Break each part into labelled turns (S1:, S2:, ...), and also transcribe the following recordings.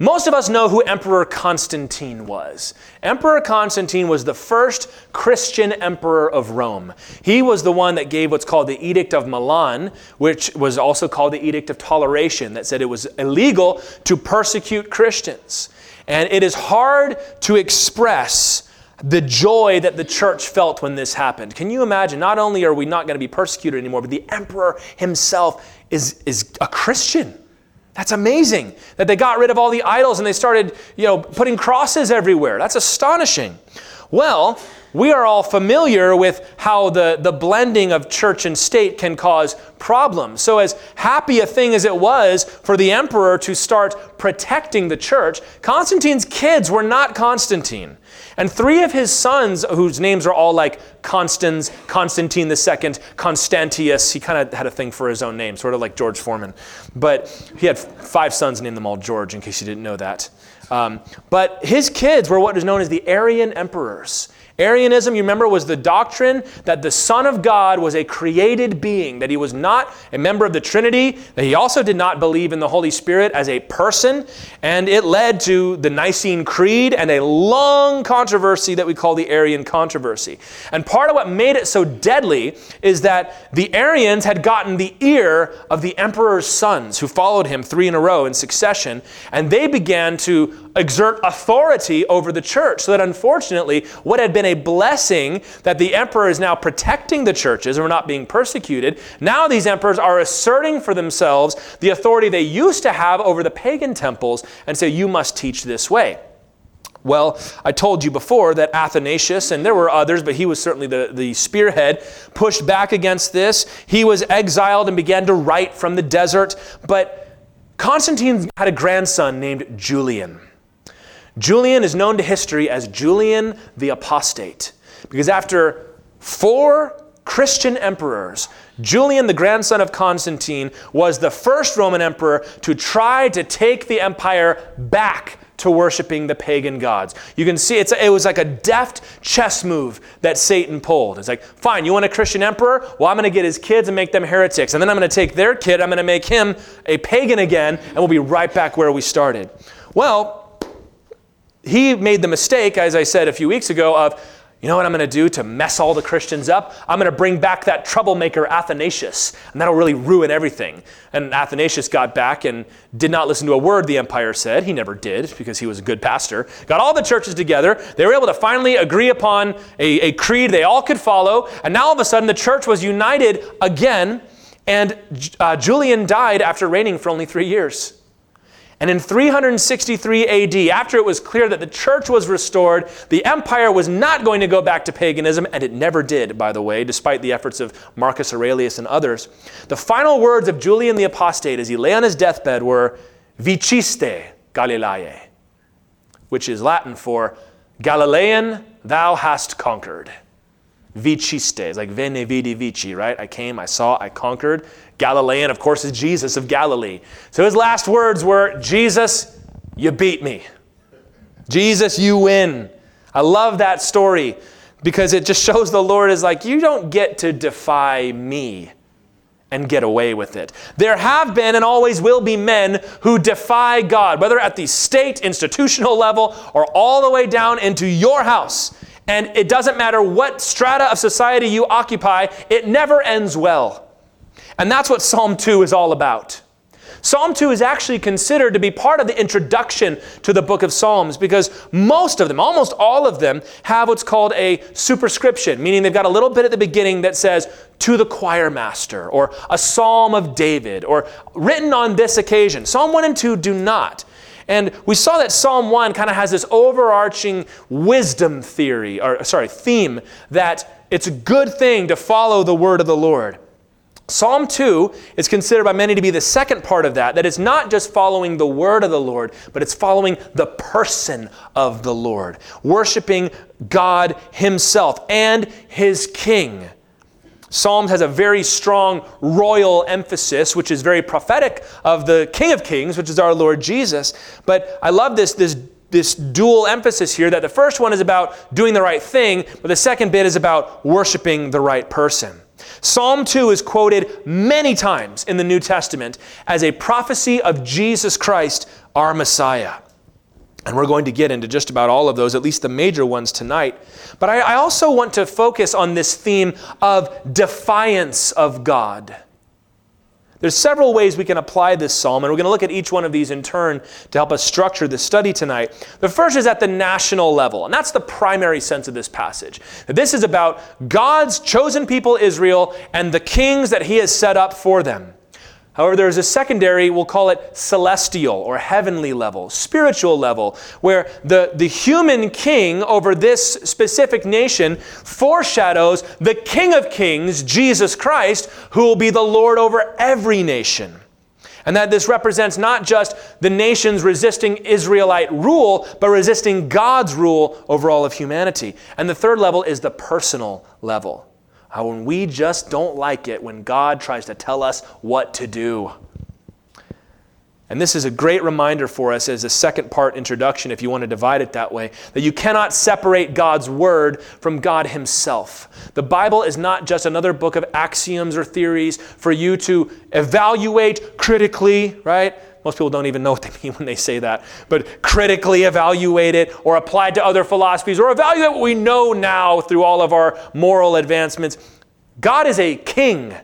S1: Most of us know who Emperor Constantine was. Emperor Constantine was the first Christian emperor of Rome. He was the one that gave what's called the Edict of Milan, which was also called the Edict of Toleration, that said it was illegal to persecute Christians. And it is hard to express the joy that the church felt when this happened. Can you imagine? Not only are we not going to be persecuted anymore, but the emperor himself is, is a Christian. That's amazing that they got rid of all the idols and they started, you know, putting crosses everywhere. That's astonishing. Well, we are all familiar with how the, the blending of church and state can cause problems. So, as happy a thing as it was for the emperor to start protecting the church, Constantine's kids were not Constantine. And three of his sons, whose names are all like Constans, Constantine II, Constantius, he kind of had a thing for his own name, sort of like George Foreman. But he had five sons, named them all George, in case you didn't know that. Um, but his kids were what is known as the Arian emperors. Arianism, you remember, was the doctrine that the Son of God was a created being, that he was not a member of the Trinity, that he also did not believe in the Holy Spirit as a person, and it led to the Nicene Creed and a long controversy that we call the Arian controversy. And part of what made it so deadly is that the Arians had gotten the ear of the emperor's sons who followed him three in a row in succession, and they began to exert authority over the church. So that unfortunately, what had been a blessing that the emperor is now protecting the churches and we're not being persecuted, now these emperors are asserting for themselves the authority they used to have over the pagan temples and say, you must teach this way. Well, I told you before that Athanasius, and there were others, but he was certainly the, the spearhead, pushed back against this. He was exiled and began to write from the desert. But Constantine had a grandson named Julian. Julian is known to history as Julian the Apostate because after four Christian emperors, Julian, the grandson of Constantine, was the first Roman emperor to try to take the empire back to worshiping the pagan gods. You can see it was like a deft chess move that Satan pulled. It's like, fine, you want a Christian emperor? Well, I'm going to get his kids and make them heretics. And then I'm going to take their kid, I'm going to make him a pagan again, and we'll be right back where we started. Well, he made the mistake, as I said a few weeks ago, of, you know what I'm going to do to mess all the Christians up? I'm going to bring back that troublemaker Athanasius, and that'll really ruin everything. And Athanasius got back and did not listen to a word the empire said. He never did because he was a good pastor. Got all the churches together. They were able to finally agree upon a, a creed they all could follow. And now all of a sudden the church was united again. And uh, Julian died after reigning for only three years. And in 363 AD, after it was clear that the church was restored, the empire was not going to go back to paganism, and it never did, by the way, despite the efforts of Marcus Aurelius and others. The final words of Julian the Apostate as he lay on his deathbed were, Viciste Galileae, which is Latin for Galilean, thou hast conquered. Viciste, like veni vidi vici, right? I came, I saw, I conquered. Galilean, of course, is Jesus of Galilee. So his last words were Jesus, you beat me. Jesus, you win. I love that story because it just shows the Lord is like, you don't get to defy me and get away with it. There have been and always will be men who defy God, whether at the state, institutional level, or all the way down into your house. And it doesn't matter what strata of society you occupy, it never ends well. And that's what Psalm 2 is all about. Psalm 2 is actually considered to be part of the introduction to the book of Psalms because most of them, almost all of them, have what's called a superscription, meaning they've got a little bit at the beginning that says, to the choir master, or a psalm of David, or written on this occasion. Psalm 1 and 2 do not. And we saw that Psalm 1 kind of has this overarching wisdom theory, or sorry, theme, that it's a good thing to follow the word of the Lord. Psalm 2 is considered by many to be the second part of that, that it's not just following the word of the Lord, but it's following the person of the Lord, worshiping God Himself and His King. Psalms has a very strong royal emphasis, which is very prophetic of the King of Kings, which is our Lord Jesus. But I love this, this, this dual emphasis here that the first one is about doing the right thing, but the second bit is about worshiping the right person. Psalm 2 is quoted many times in the New Testament as a prophecy of Jesus Christ, our Messiah. And we're going to get into just about all of those, at least the major ones tonight. But I, I also want to focus on this theme of defiance of God. There's several ways we can apply this psalm, and we're going to look at each one of these in turn to help us structure the study tonight. The first is at the national level, and that's the primary sense of this passage. This is about God's chosen people, Israel, and the kings that he has set up for them. However, there is a secondary, we'll call it celestial or heavenly level, spiritual level, where the, the human king over this specific nation foreshadows the King of Kings, Jesus Christ, who will be the Lord over every nation. And that this represents not just the nations resisting Israelite rule, but resisting God's rule over all of humanity. And the third level is the personal level. How when we just don't like it when God tries to tell us what to do. And this is a great reminder for us as a second part introduction, if you want to divide it that way, that you cannot separate God's Word from God Himself. The Bible is not just another book of axioms or theories for you to evaluate critically, right? Most people don't even know what they mean when they say that, but critically evaluate it or apply it to other philosophies or evaluate what we know now through all of our moral advancements. God is a king.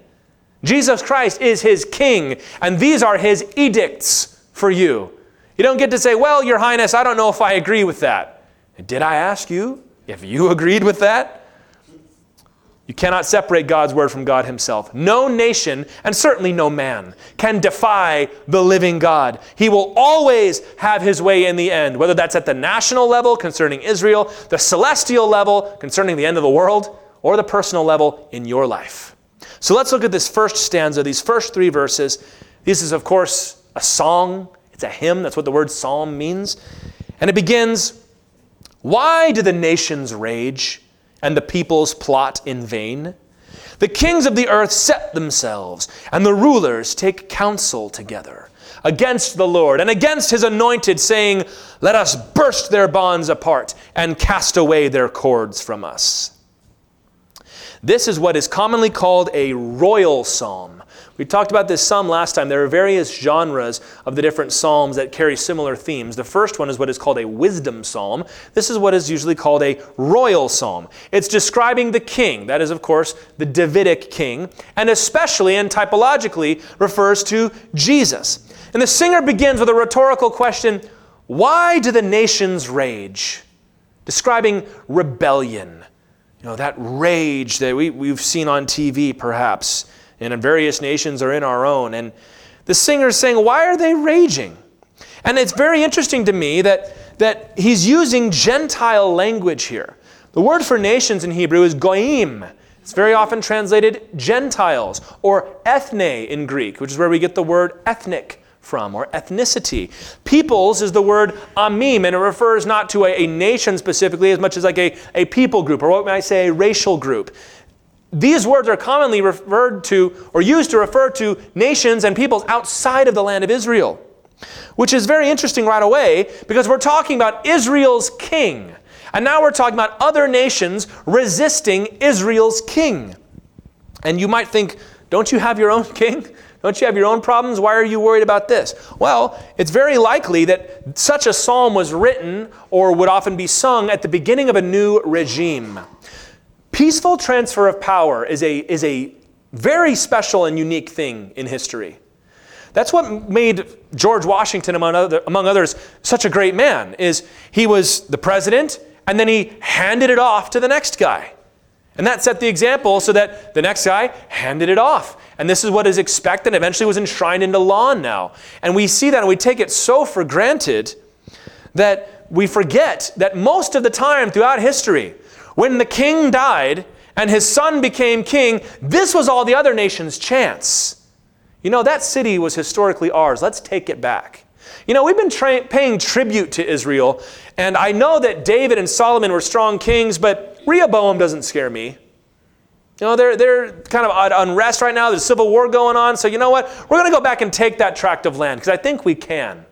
S1: Jesus Christ is his king, and these are his edicts for you. You don't get to say, Well, Your Highness, I don't know if I agree with that. Did I ask you if you agreed with that? You cannot separate God's word from God himself. No nation, and certainly no man, can defy the living God. He will always have his way in the end, whether that's at the national level concerning Israel, the celestial level concerning the end of the world, or the personal level in your life. So let's look at this first stanza, these first three verses. This is, of course, a song, it's a hymn. That's what the word psalm means. And it begins Why do the nations rage? And the peoples plot in vain? The kings of the earth set themselves, and the rulers take counsel together against the Lord and against his anointed, saying, Let us burst their bonds apart and cast away their cords from us. This is what is commonly called a royal psalm. We talked about this some last time. There are various genres of the different psalms that carry similar themes. The first one is what is called a wisdom psalm. This is what is usually called a royal psalm. It's describing the king, that is, of course, the Davidic king, and especially and typologically refers to Jesus. And the singer begins with a rhetorical question Why do the nations rage? Describing rebellion. You know, that rage that we, we've seen on TV, perhaps and in various nations or in our own. And the singer is saying, Why are they raging? And it's very interesting to me that, that he's using Gentile language here. The word for nations in Hebrew is goyim. It's very often translated Gentiles or ethne in Greek, which is where we get the word ethnic from or ethnicity. Peoples is the word amim, and it refers not to a, a, nation specifically as much as like a, a people group, or what might I say, a racial group. These words are commonly referred to or used to refer to nations and peoples outside of the land of Israel, which is very interesting right away because we're talking about Israel's king. And now we're talking about other nations resisting Israel's king. And you might think, don't you have your own king? Don't you have your own problems? Why are you worried about this? Well, it's very likely that such a psalm was written or would often be sung at the beginning of a new regime. Peaceful transfer of power is a, is a very special and unique thing in history. That's what made George Washington, among, other, among others, such a great man, is he was the president, and then he handed it off to the next guy. And that set the example so that the next guy handed it off. And this is what is expected, eventually was enshrined into law now. And we see that and we take it so for granted that we forget that most of the time throughout history, when the king died and his son became king, this was all the other nations' chance. You know, that city was historically ours. Let's take it back. You know, we've been tra- paying tribute to Israel, and I know that David and Solomon were strong kings, but Rehoboam doesn't scare me. You know, they're, they're kind of at unrest right now. There's civil war going on. So, you know what? We're going to go back and take that tract of land because I think we can.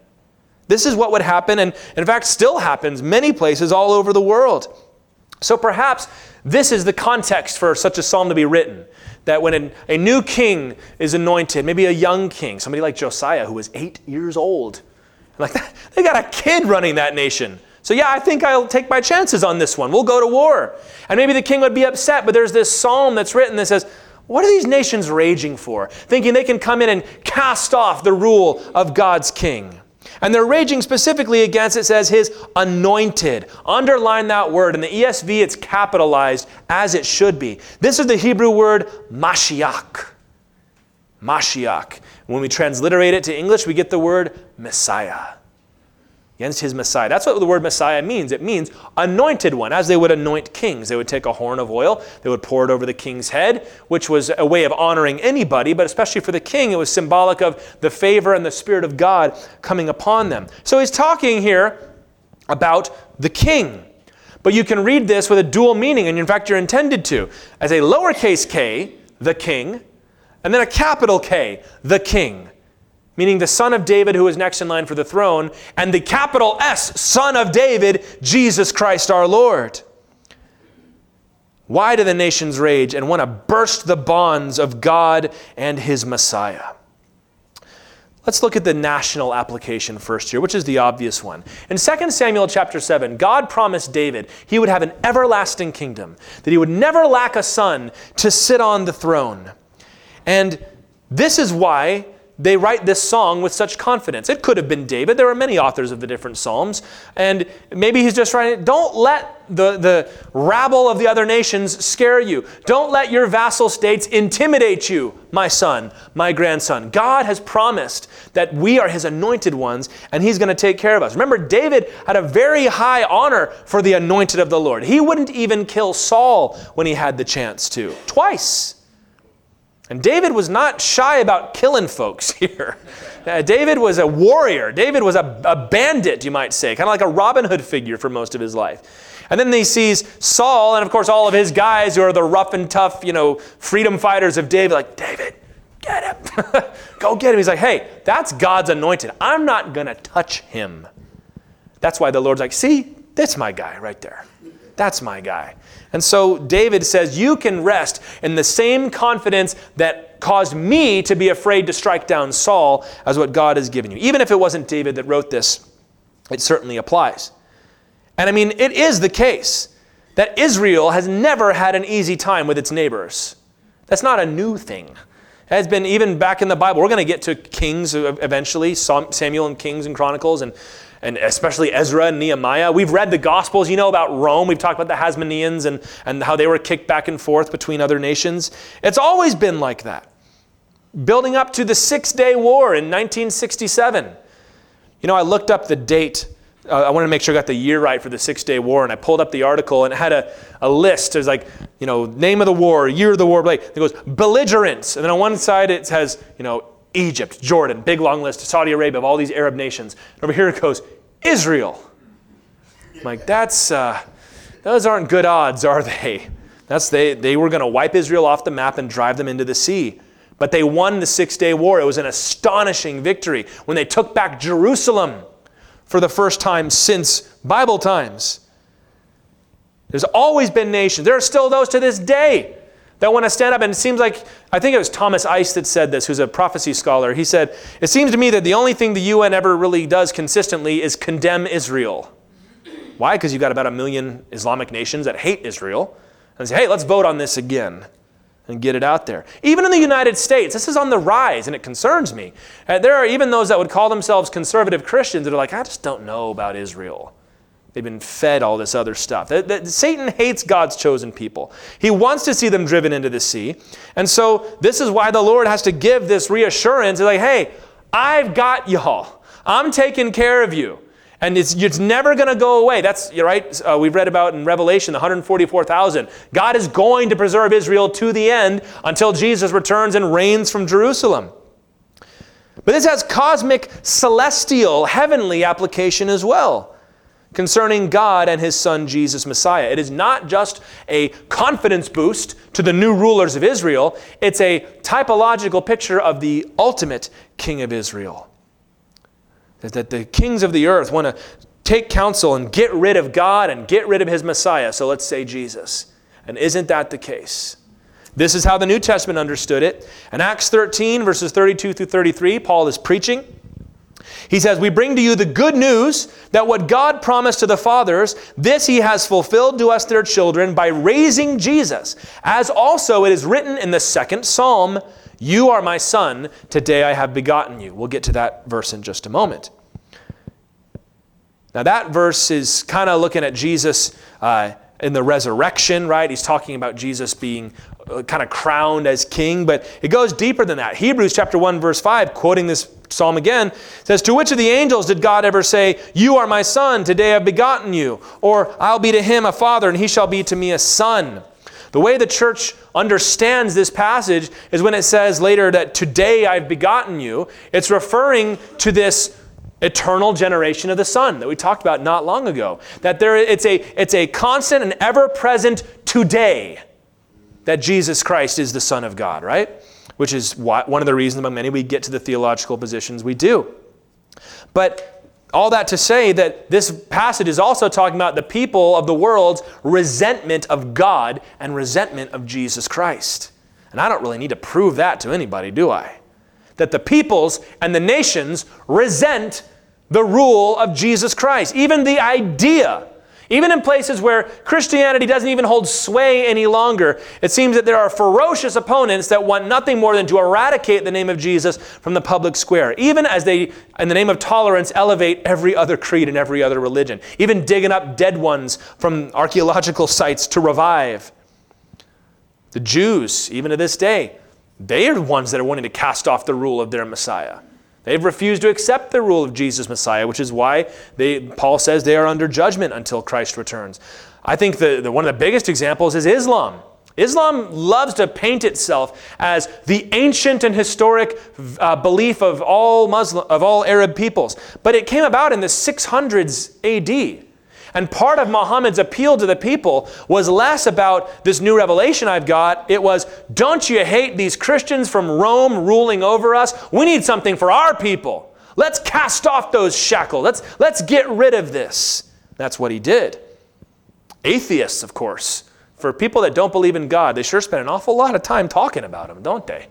S1: This is what would happen, and in fact, still happens many places all over the world. So perhaps this is the context for such a psalm to be written. That when a, new king is anointed, maybe a young king, somebody like Josiah who was eight years old, like, they got a kid running that nation. So, yeah, I think I'll take my chances on this one. We'll go to war. And maybe the king would be upset, but there's this psalm that's written that says, What are these nations raging for? Thinking they can come in and cast off the rule of God's king. And they're raging specifically against, it says, his anointed. Underline that word. In the ESV, it's capitalized as it should be. This is the Hebrew word Mashiach. Mashiach. When we transliterate it to English, we get the word Messiah against his Messiah. That's what the word Messiah means. It means anointed one, as they would anoint kings. They would take a horn of oil, they would pour it over the king's head, which was a way of honoring anybody, but especially for the king, it was symbolic of the favor and the Spirit of God coming upon them. So he's talking here about the king. But you can read this with a dual meaning, and in fact, you're intended to, as a lowercase k, the king, and then a capital K, the king meaning the son of David who is next in line for the throne, and the capital S, son of David, Jesus Christ our Lord. Why do the nations rage and want to burst the bonds of God and his Messiah? Let's look at the national application first here, which is the obvious one. In 2 Samuel chapter 7, God promised David he would have an everlasting kingdom, that he would never lack a son to sit on the throne. And this is why they write this song with such confidence. It could have been David. There are many authors of the different Psalms. And maybe he's just writing, don't let the, the rabble of the other nations scare you. Don't let your vassal states intimidate you, my son, my grandson. God has promised that we are his anointed ones and he's going to take care of us. Remember, David had a very high honor for the anointed of the Lord. He wouldn't even kill Saul when he had the chance to. Twice. And David was not shy about killing folks here. Uh, David was a warrior. David was a, a bandit, you might say, kind of like a Robin Hood figure for most of his life. And then he sees Saul, and of course, all of his guys who are the rough and tough, you know, freedom fighters of David, like, David, get him. Go get him. He's like, hey, that's God's anointed. I'm not going to touch him. That's why the Lord's like, see, that's my guy right there. That's my guy. And so David says, You can rest in the same confidence that caused me to be afraid to strike down Saul as what God has given you. Even if it wasn't David that wrote this, it certainly applies. And I mean, it is the case that Israel has never had an easy time with its neighbors. That's not a new thing. It has been even back in the Bible. We're going to get to Kings eventually, Samuel and Kings and Chronicles, and and especially Ezra and Nehemiah. We've read the Gospels, you know, about Rome. We've talked about the Hasmoneans and, and how they were kicked back and forth between other nations. It's always been like that. Building up to the Six Day War in 1967. You know, I looked up the date. Uh, I wanted to make sure I got the year right for the Six Day War, and I pulled up the article, and it had a, a list. There's like, you know, name of the war, year of the war, like, it goes belligerents. And then on one side it has, you know, Egypt, Jordan, big long list, Saudi Arabia, of all these Arab nations. And over here it goes, Israel. I'm like, that's, uh, those aren't good odds, are they? That's they, they were going to wipe Israel off the map and drive them into the sea. But they won the Six Day War. It was an astonishing victory when they took back Jerusalem for the first time since Bible times. There's always been nations. There are still those to this day that want to stand up. And it seems like, I think it was Thomas Ice that said this, who's a prophecy scholar. He said, It seems to me that the only thing the UN ever really does consistently is condemn Israel. Why? Because you've got about a million Islamic nations that hate Israel. And say, hey, let's vote on this again and get it out there. Even in the United States, this is on the rise, and it concerns me. Uh, there are even those that would call themselves conservative Christians that are like, I just don't know about Israel. They've been fed all this other stuff. That, that, Satan hates God's chosen people. He wants to see them driven into the sea. And so, this is why the Lord has to give this reassurance like, hey, I've got y'all. I'm taking care of you. And it's, it's never going to go away. That's right. Uh, we've read about in Revelation, the 144,000. God is going to preserve Israel to the end until Jesus returns and reigns from Jerusalem. But this has cosmic, celestial, heavenly application as well concerning God and his son Jesus Messiah. It is not just a confidence boost to the new rulers of Israel, it's a typological picture of the ultimate king of Israel. That the kings of the earth want to take counsel and get rid of God and get rid of his Messiah. So let's say Jesus. And isn't that the case? This is how the New Testament understood it. In Acts 13, verses 32 through 33, Paul is preaching. He says, We bring to you the good news that what God promised to the fathers, this he has fulfilled to us, their children, by raising Jesus. As also it is written in the second psalm, You are my son, today I have begotten you. We'll get to that verse in just a moment. Now, that verse is kind of looking at Jesus uh, in the resurrection, right? He's talking about Jesus being uh, kind of crowned as king, but it goes deeper than that. Hebrews chapter 1, verse 5, quoting this psalm again, says, To which of the angels did God ever say, You are my son, today I've begotten you? Or I'll be to him a father, and he shall be to me a son. The way the church understands this passage is when it says later that today I've begotten you, it's referring to this eternal generation of the Son that we talked about not long ago. That there, it's, a, it's a constant and ever present today that Jesus Christ is the Son of God, right? Which is why, one of the reasons among many we get to the theological positions we do. But all that to say that this passage is also talking about the people of the world's resentment of God and resentment of Jesus Christ. And I don't really need to prove that to anybody, do I? That the peoples and the nations resent the rule of Jesus Christ. Even the idea, even in places where Christianity doesn't even hold sway any longer, it seems that there are ferocious opponents that want nothing more than to eradicate the name of Jesus from the public square, even as they, in the name of tolerance, elevate every other creed and every other religion, even digging up dead ones from archaeological sites to revive. The Jews, even to this day, they are the ones that are wanting to cast off the rule of their Messiah. They've refused to accept the rule of Jesus Messiah, which is why they, Paul says they are under judgment until Christ returns. I think the, the, one of the biggest examples is Islam. Islam loves to paint itself as the ancient and historic uh, belief of all Muslim, of all Arab peoples, but it came about in the 600s AD. And part of Muhammad's appeal to the people was less about this new revelation I've got. It was, don't you hate these Christians from Rome ruling over us? We need something for our people. Let's cast off those shackles. Let's, let's get rid of this. That's what he did. Atheists, of course, for people that don't believe in God, they sure spend an awful lot of time talking about him, don't they?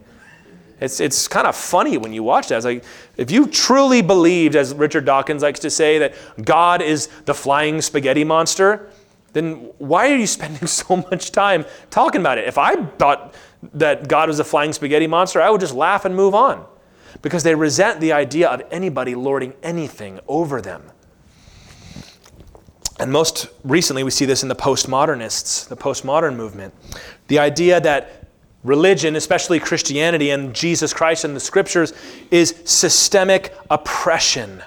S1: It's, it's kind of funny when you watch that. It's like, if you truly believed, as Richard Dawkins likes to say, that God is the flying spaghetti monster, then why are you spending so much time talking about it? If I thought that God was a flying spaghetti monster, I would just laugh and move on because they resent the idea of anybody lording anything over them. And most recently, we see this in the postmodernists, the postmodern movement. The idea that religion, especially Christianity and Jesus Christ and the scriptures, is systemic oppression.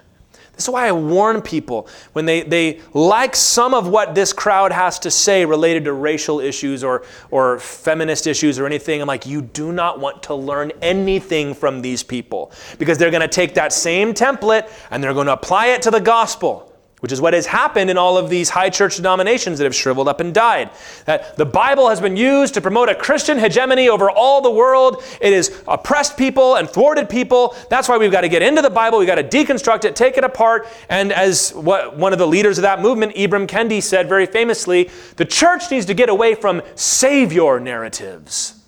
S1: This is why I warn people when they, they like some of what this crowd has to say related to racial issues or, or feminist issues or anything. I'm like, you do not want to learn anything from these people because they're going to take that same template and they're going to apply it to the gospel which is what has happened in all of these high church denominations that have shriveled up and died. That the Bible has been used to promote a Christian hegemony over all the world. It has oppressed people and thwarted people. That's why we've got to get into the Bible. We've got to deconstruct it, take it apart. And as what one of the leaders of that movement, Ibram Kendi, said very famously, the church needs to get away from savior narratives.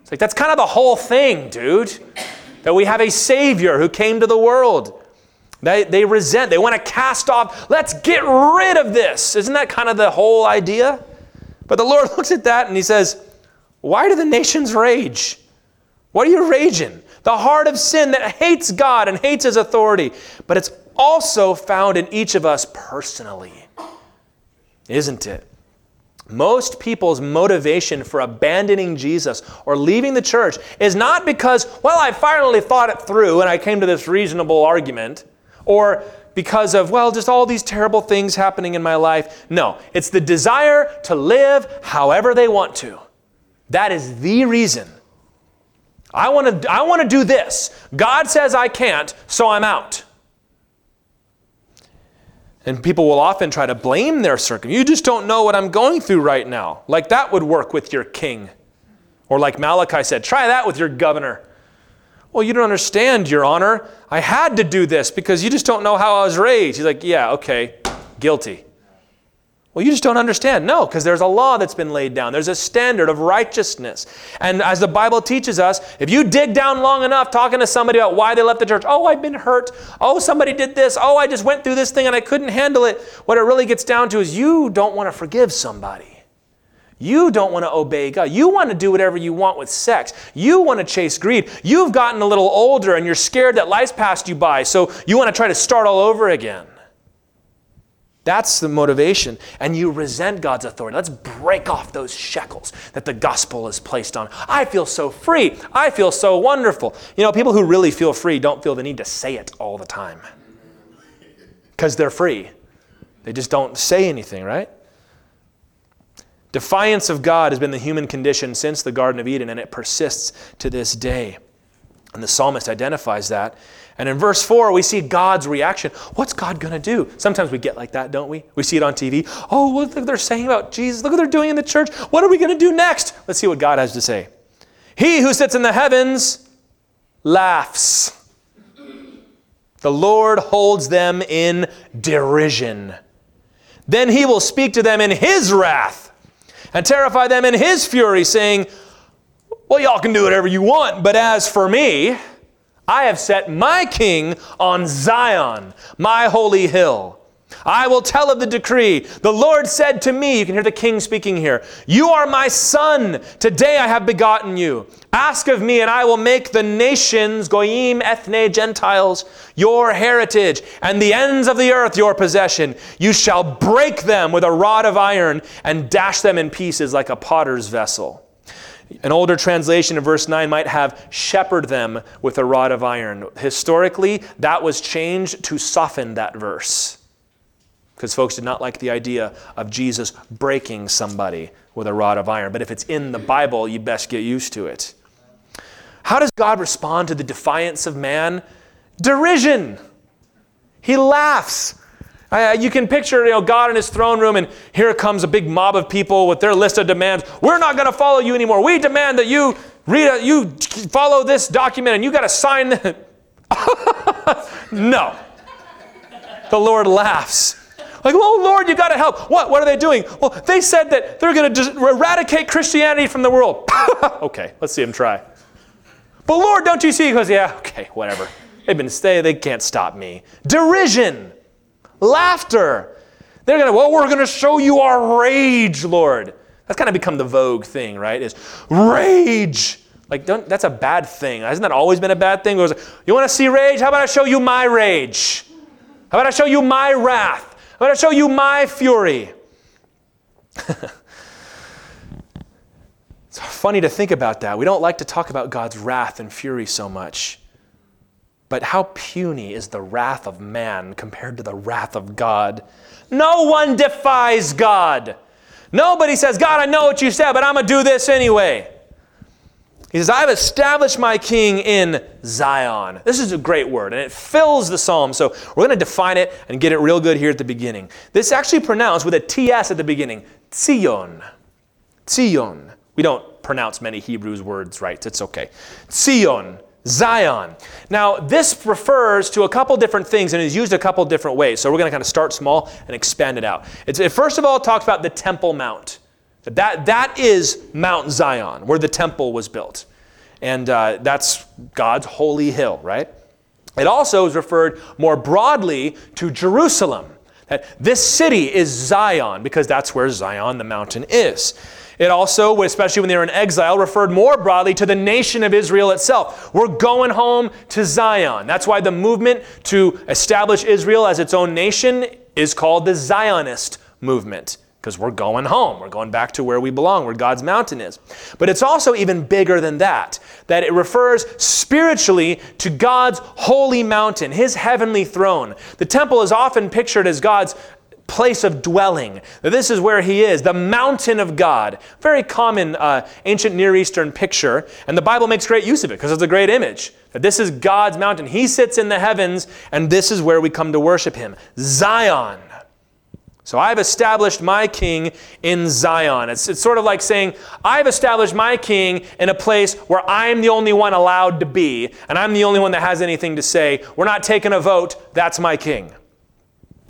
S1: It's like that's kind of the whole thing, dude. That we have a savior who came to the world. They, they resent, they want to cast off, let's get rid of this. Isn't that kind of the whole idea? But the Lord looks at that and he says, Why do the nations rage? What are you raging? The heart of sin that hates God and hates his authority. But it's also found in each of us personally, isn't it? Most people's motivation for abandoning Jesus or leaving the church is not because, well, I finally thought it through and I came to this reasonable argument or because of, well, just all these terrible things happening in my life. No, it's the desire to live however they want to. That is the reason. I want to I want to do this. God says I can't, so I'm out. And people will often try to blame their circumstance. You just don't know what I'm going through right now. Like that would work with your king. Or like Malachi said, try that with your governor. Well, you don't understand, Your Honor. I had to do this because you just don't know how I was raised. He's like, Yeah, okay, guilty. Well, you just don't understand. No, because there's a law that's been laid down. There's a standard of righteousness. And as the Bible teaches us, if you dig down long enough talking to somebody about why they left the church, oh, I've been hurt. Oh, somebody did this. Oh, I just went through this thing and I couldn't handle it. What it really gets down to is you don't want to forgive somebody. You don't want to obey God. You want to do whatever you want with sex. You want to chase greed. You've gotten a little older and you're scared that life's passed you by, so you want to try to start all over again. That's the motivation. And you resent God's authority. Let's break off those shackles that the gospel is placed on. I feel so free. I feel so wonderful. You know, people who really feel free don't feel the need to say it all the time because they're free. They just don't say anything, right? Defiance of God has been the human condition since the Garden of Eden, and it persists to this day. And the psalmist identifies that. And in verse 4, we see God's reaction. What's God going to do? Sometimes we get like that, don't we? We see it on TV. Oh, look what they're saying about Jesus. Look what they're doing in the church. What are we going to do next? Let's see what God has to say. He who sits in the heavens laughs. The Lord holds them in derision. Then he will speak to them in his wrath and terrify them in his fury, saying, Well, y'all can do whatever you want, but as for me, I have set my king on Zion, my holy hill. I will tell of the decree. The Lord said to me, you can hear the king speaking here, You are my son. Today I have begotten you. Ask of me, and I will make the nations, Goyim, Ethne, Gentiles, your heritage, and the ends of the earth your possession. You shall break them with a rod of iron and dash them in pieces like a potter's vessel. An older translation of verse 9 might have shepherd them with a rod of iron. Historically, that was changed to soften that verse because folks did not like the idea of Jesus breaking somebody with a rod of iron. But if it's in the Bible, you best get used to it. How does God respond to the defiance of man? Derision. He laughs. Uh, you can picture you know, God in his throne room, and here comes a big mob of people with their list of demands. We're not going to follow you anymore. We demand that you read, a, you follow this document, and you got to sign. It. No. The Lord laughs. Like, oh Lord, you got to help. What? What are they doing? Well, they said that they're going to eradicate Christianity from the world. okay, let's see them try. But Lord, don't you see? He goes, yeah, okay, whatever. They've been stay. They can't stop me. Derision, laughter. They're going to, well, we're going to show you our rage, Lord. That's kind of become the vogue thing, right? Is rage. Like, don't, that's a bad thing. Hasn't that always been a bad thing? Goes, you want to see rage? How about I show you my rage? How about I show you my wrath? Going to show you my fury. it's funny to think about that. We don't like to talk about God's wrath and fury so much. But how puny is the wrath of man compared to the wrath of God? No one defies God. Nobody says, God, I know what you said, but I'm going to do this anyway. He says, I've established my king in Zion. This is a great word, and it fills the psalm. So we're going to define it and get it real good here at the beginning. This is actually pronounced with a TS at the beginning Tzion. Tzion. We don't pronounce many Hebrews words right. It's okay. Tzion. Zion. Now, this refers to a couple different things and is used a couple different ways. So we're going to kind of start small and expand it out. It's, it first of all talks about the Temple Mount. That, that is Mount Zion, where the temple was built. And uh, that's God's holy hill, right? It also is referred more broadly to Jerusalem. That this city is Zion, because that's where Zion, the mountain, is. It also, especially when they were in exile, referred more broadly to the nation of Israel itself. We're going home to Zion. That's why the movement to establish Israel as its own nation is called the Zionist movement because we're going home. We're going back to where we belong, where God's mountain is. But it's also even bigger than that, that it refers spiritually to God's holy mountain, his heavenly throne. The temple is often pictured as God's place of dwelling. This is where he is, the mountain of God. Very common uh, ancient Near Eastern picture, and the Bible makes great use of it because it's a great image. That this is God's mountain. He sits in the heavens, and this is where we come to worship him. Zion. So I've established my king in Zion. It's, it's sort of like saying, I've established my king in a place where I'm the only one allowed to be, and I'm the only one that has anything to say. We're not taking a vote, that's my king.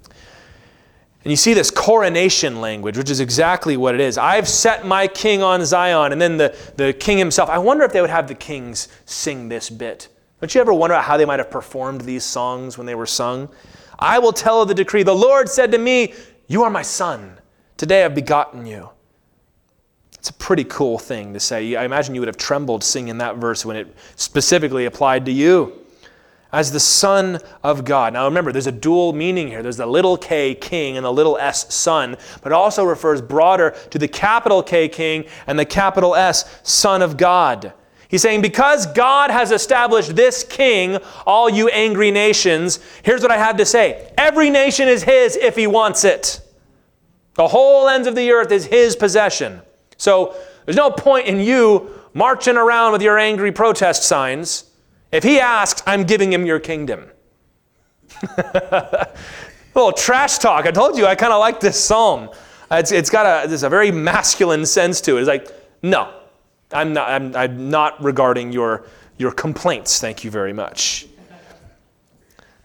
S1: And you see this coronation language, which is exactly what it is. I've set my king on Zion. And then the, the king himself. I wonder if they would have the kings sing this bit. Don't you ever wonder how they might have performed these songs when they were sung? I will tell of the decree. The Lord said to me, You are my son. Today I've begotten you. It's a pretty cool thing to say. I imagine you would have trembled singing that verse when it specifically applied to you as the Son of God. Now remember, there's a dual meaning here. There's the little k king and the little s son, but it also refers broader to the capital K king and the capital S Son of God. He's saying, because God has established this king, all you angry nations, here's what I have to say every nation is his if he wants it. The whole ends of the earth is his possession. So there's no point in you marching around with your angry protest signs if he asks, I'm giving him your kingdom. little trash talk. I told you I kind of like this psalm. It's, it's got a, a very masculine sense to it. It's like, no, I'm not, I'm, I'm not regarding your, your complaints. Thank you very much.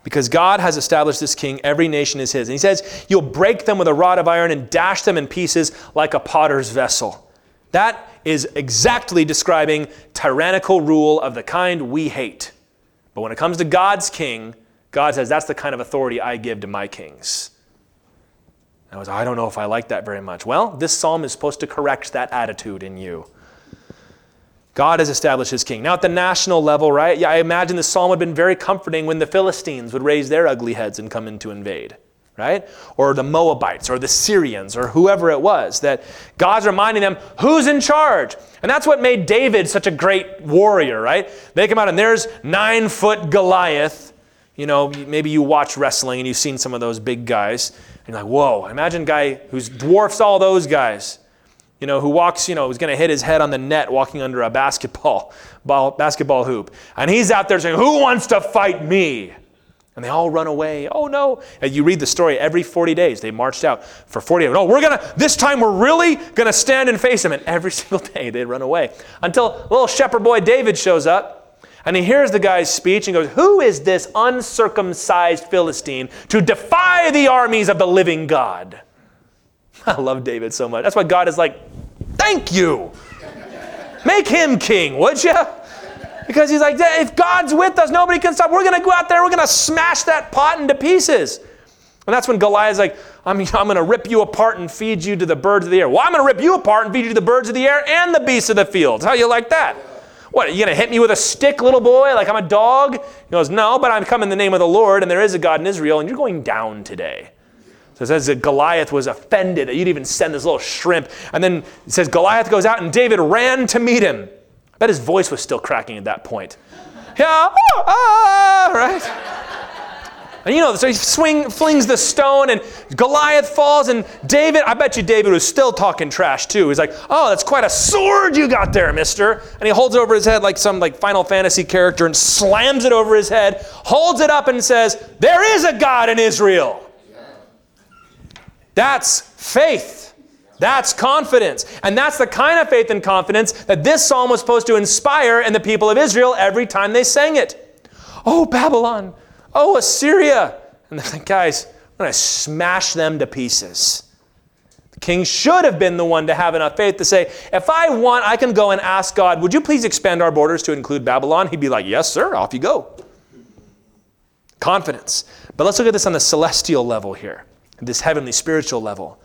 S1: Because God has established this king, every nation is his. And he says, You'll break them with a rod of iron and dash them in pieces like a potter's vessel. That is exactly describing tyrannical rule of the kind we hate. But when it comes to God's king, God says, that's the kind of authority I give to my kings. I was, I don't know if I like that very much. Well, this psalm is supposed to correct that attitude in you. God has established his king. Now, at the national level, right? Yeah, I imagine this psalm would have been very comforting when the Philistines would raise their ugly heads and come in to invade right? Or the Moabites or the Syrians or whoever it was, that God's reminding them who's in charge. And that's what made David such a great warrior, right? They come out and there's nine foot Goliath. You know, maybe you watch wrestling and you've seen some of those big guys. And you're like, whoa, imagine a guy who dwarfs all those guys. You know, who walks, you know, who's going to hit his head on the net walking under a basketball, ball, basketball hoop. And he's out there saying, Who wants to fight me? And they all run away. Oh no. And you read the story every 40 days. They marched out for 40 days. No, we're going to, this time we're really going to stand and face him. And every single day they run away. Until little shepherd boy David shows up and he hears the guy's speech and goes, Who is this uncircumcised Philistine to defy the armies of the living God? I love David so much. That's why God is like, Thank you. Make him king, would you? Because he's like, if God's with us, nobody can stop. We're going to go out there, we're going to smash that pot into pieces. And that's when Goliath's like, I'm, I'm going to rip you apart and feed you to the birds of the air. Well, I'm going to rip you apart and feed you to the birds of the air and the beasts of the field. How you like that? What, are you going to hit me with a stick, little boy, like I'm a dog? He goes, No, but I'm come in the name of the Lord, and there is a God in Israel, and you're going down today. So it says that Goliath was offended that you'd even send this little shrimp. And then it says Goliath goes out, and David ran to meet him. I bet his voice was still cracking at that point. Yeah, ah, ah, right? And you know, so he swing, flings the stone, and Goliath falls, and David, I bet you David was still talking trash too. He's like, oh, that's quite a sword you got there, mister. And he holds it over his head like some like Final Fantasy character and slams it over his head, holds it up and says, There is a God in Israel. That's faith. That's confidence. And that's the kind of faith and confidence that this psalm was supposed to inspire in the people of Israel every time they sang it. Oh, Babylon. Oh, Assyria. And they're like, guys, I'm going to smash them to pieces. The king should have been the one to have enough faith to say, if I want, I can go and ask God, would you please expand our borders to include Babylon? He'd be like, yes, sir, off you go. Confidence. But let's look at this on the celestial level here, this heavenly spiritual level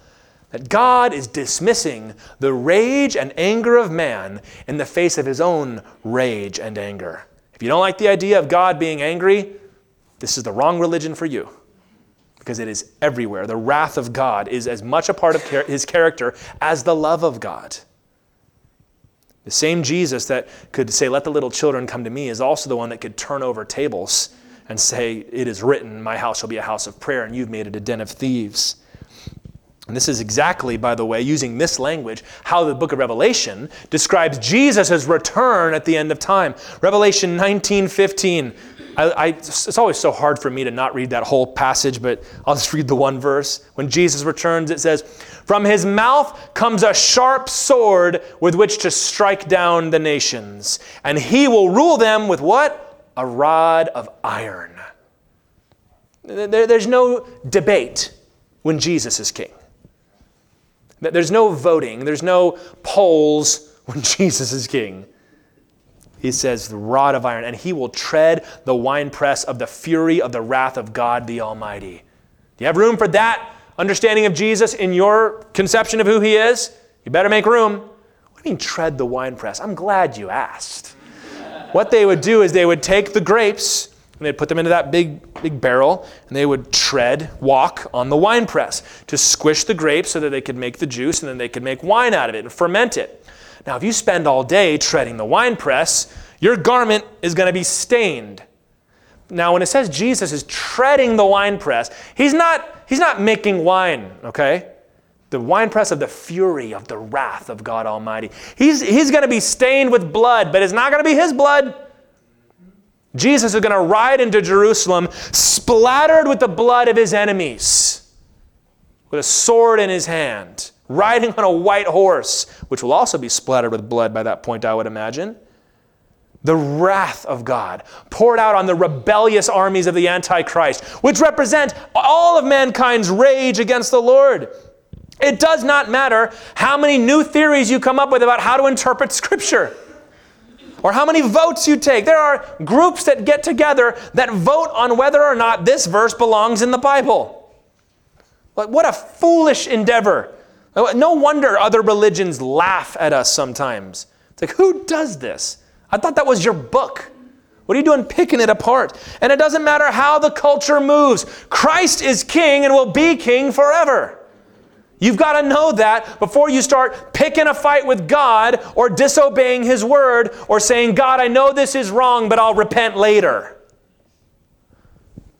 S1: that God is dismissing the rage and anger of man in the face of his own rage and anger. If you don't like the idea of God being angry, this is the wrong religion for you because it is everywhere. The wrath of God is as much a part of his character as the love of God. The same Jesus that could say, Let the little children come to me, is also the one that could turn over tables and say, It is written, My house shall be a house of prayer, and you've made it a den of thieves. And this is exactly, by the way, using this language, how the book of Revelation describes Jesus' return at the end of time. Revelation 19 15. I, I, it's always so hard for me to not read that whole passage, but I'll just read the one verse. When Jesus returns, it says, From his mouth comes a sharp sword with which to strike down the nations, and he will rule them with what? A rod of iron. There, there's no debate when Jesus is king. There's no voting, there's no polls when Jesus is king. He says, the rod of iron, and he will tread the winepress of the fury of the wrath of God the Almighty. Do you have room for that understanding of Jesus in your conception of who he is? You better make room. What do you mean, tread the winepress? I'm glad you asked. What they would do is they would take the grapes and they'd put them into that big, big barrel and they would tread, walk on the wine press to squish the grapes so that they could make the juice and then they could make wine out of it and ferment it. Now, if you spend all day treading the wine press, your garment is going to be stained. Now, when it says Jesus is treading the wine press, he's not, he's not making wine, okay? The winepress of the fury of the wrath of God Almighty. He's, he's going to be stained with blood, but it's not going to be his blood. Jesus is going to ride into Jerusalem splattered with the blood of his enemies, with a sword in his hand riding on a white horse, which will also be splattered with blood by that point, I would imagine. The wrath of God poured out on the rebellious armies of the Antichrist, which represent all of mankind's rage against the Lord. It does not matter how many new theories you come up with about how to interpret Scripture or how many votes you take. There are groups that get together that vote on whether or not this verse belongs in the Bible. What a foolish endeavor no wonder other religions laugh at us sometimes. It's like, who does this? I thought that was your book. What are you doing picking it apart? And it doesn't matter how the culture moves. Christ is king and will be king forever. You've got to know that before you start picking a fight with God or disobeying His word or saying, God, I know this is wrong, but I'll repent later.